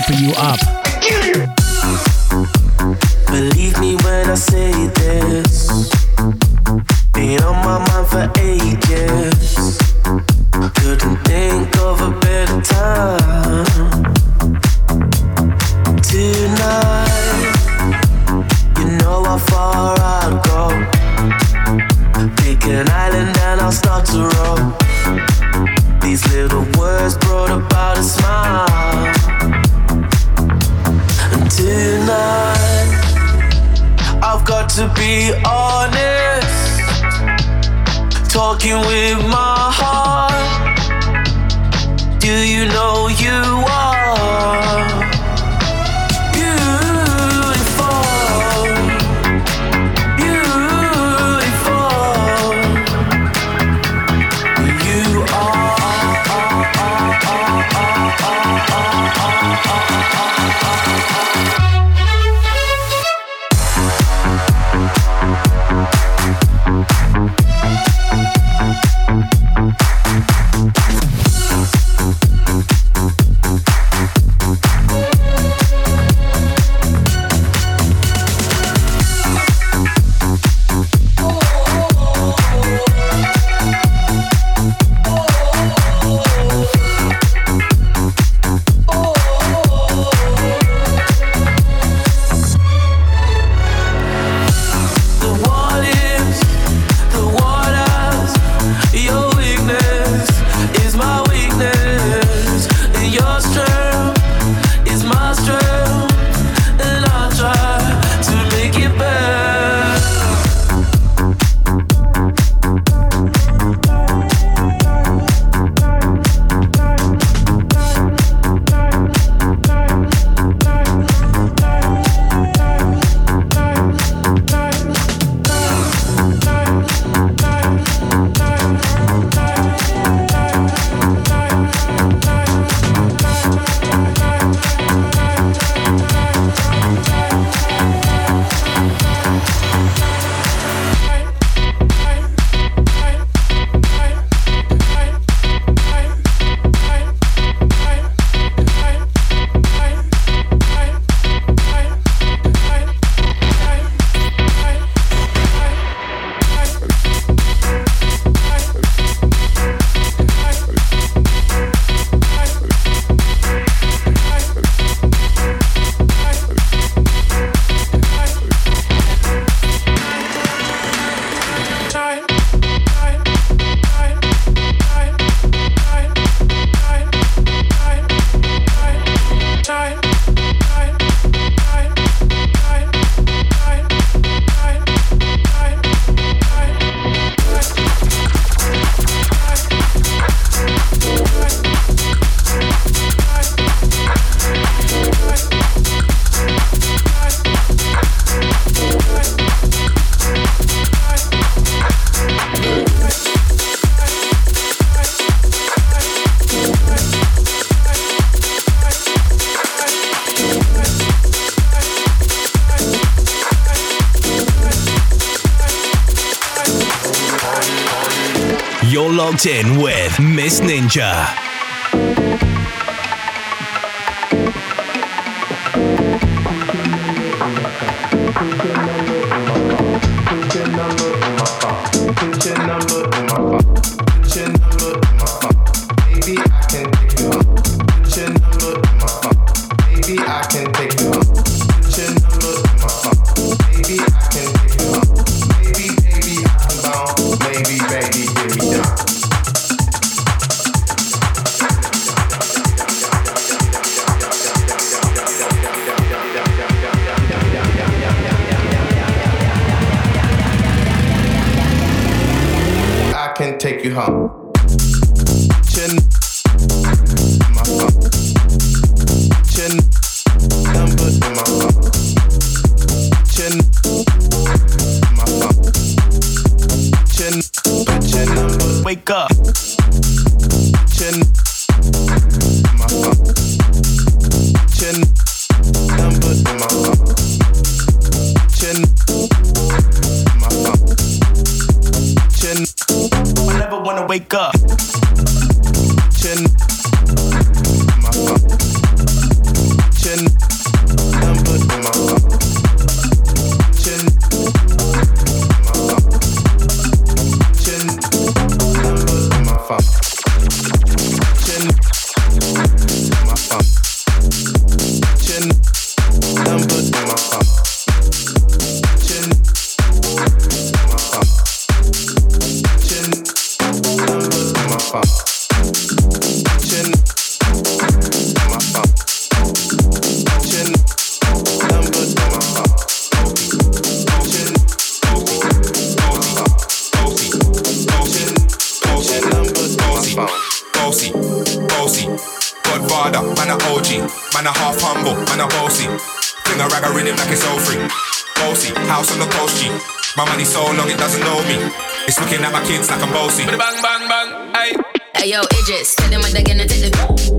copper you up. walking with Locked in with Miss Ninja. Looking at my kids like I'm bossy. Bang bang bang, hey. Hey yo, Idris, tell them what they're gonna take the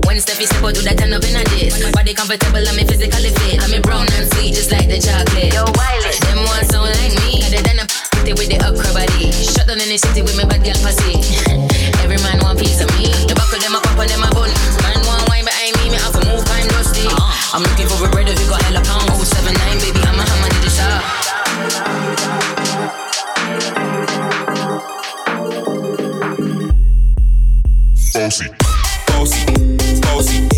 When Steffi step out, do that turn up in a dish. Body comfortable, I'm physically fit. I'm brown and sweet, just like the chocolate. Yo, Wiley, them ones sound like me. Other than a p***y with the upper body. Shut down in the city with me bad girl pussy. Every man want piece of me. The buckle them a pop and them a bun. Man want wine behind me, me have to move kind dusty uh-huh. I'm looking for a brother who got hella pound 079, baby, I'm a hammer Bossy, bossy, bossy.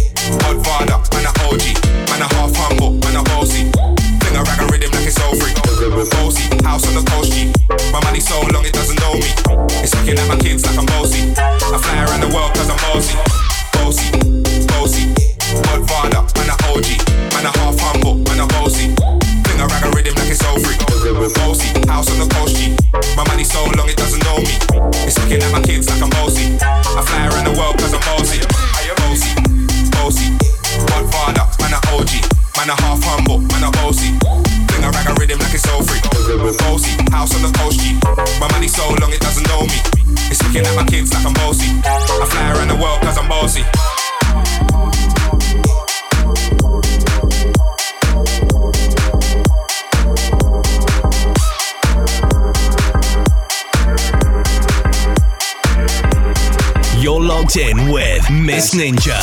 Godfather, man a OG, man a half humble, man a bossy. Fling a rag a rhythm like it's all free. Bossy, house on the coast G. My money so long it doesn't know me. It's looking at my kids like I'm bossy. I fly around the world cause I'm. Bossy, Logged in with Miss Ninja.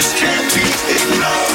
Just can't be ignored.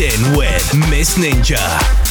In with Miss Ninja.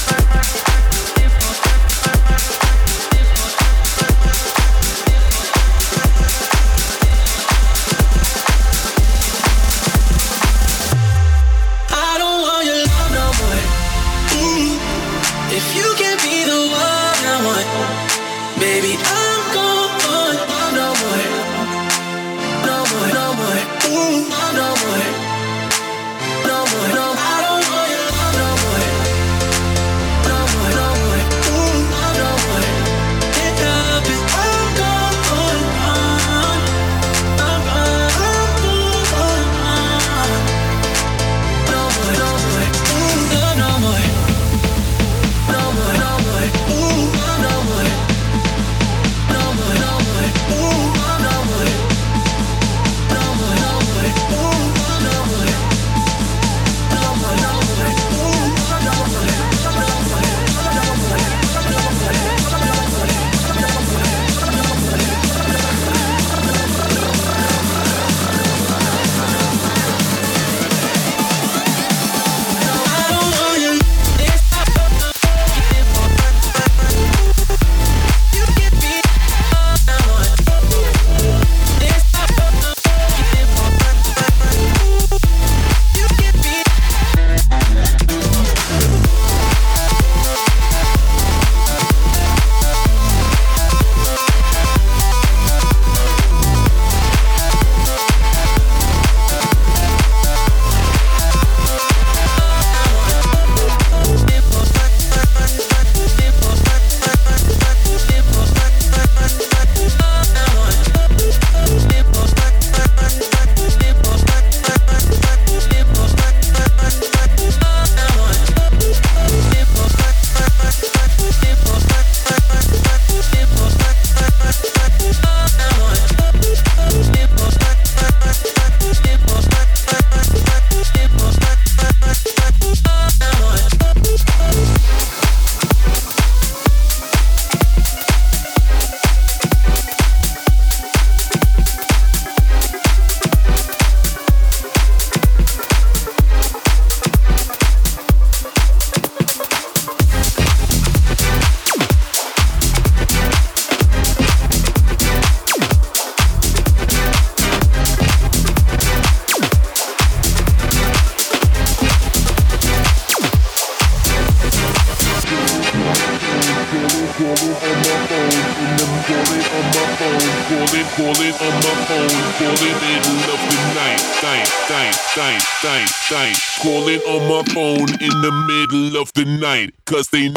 Cause they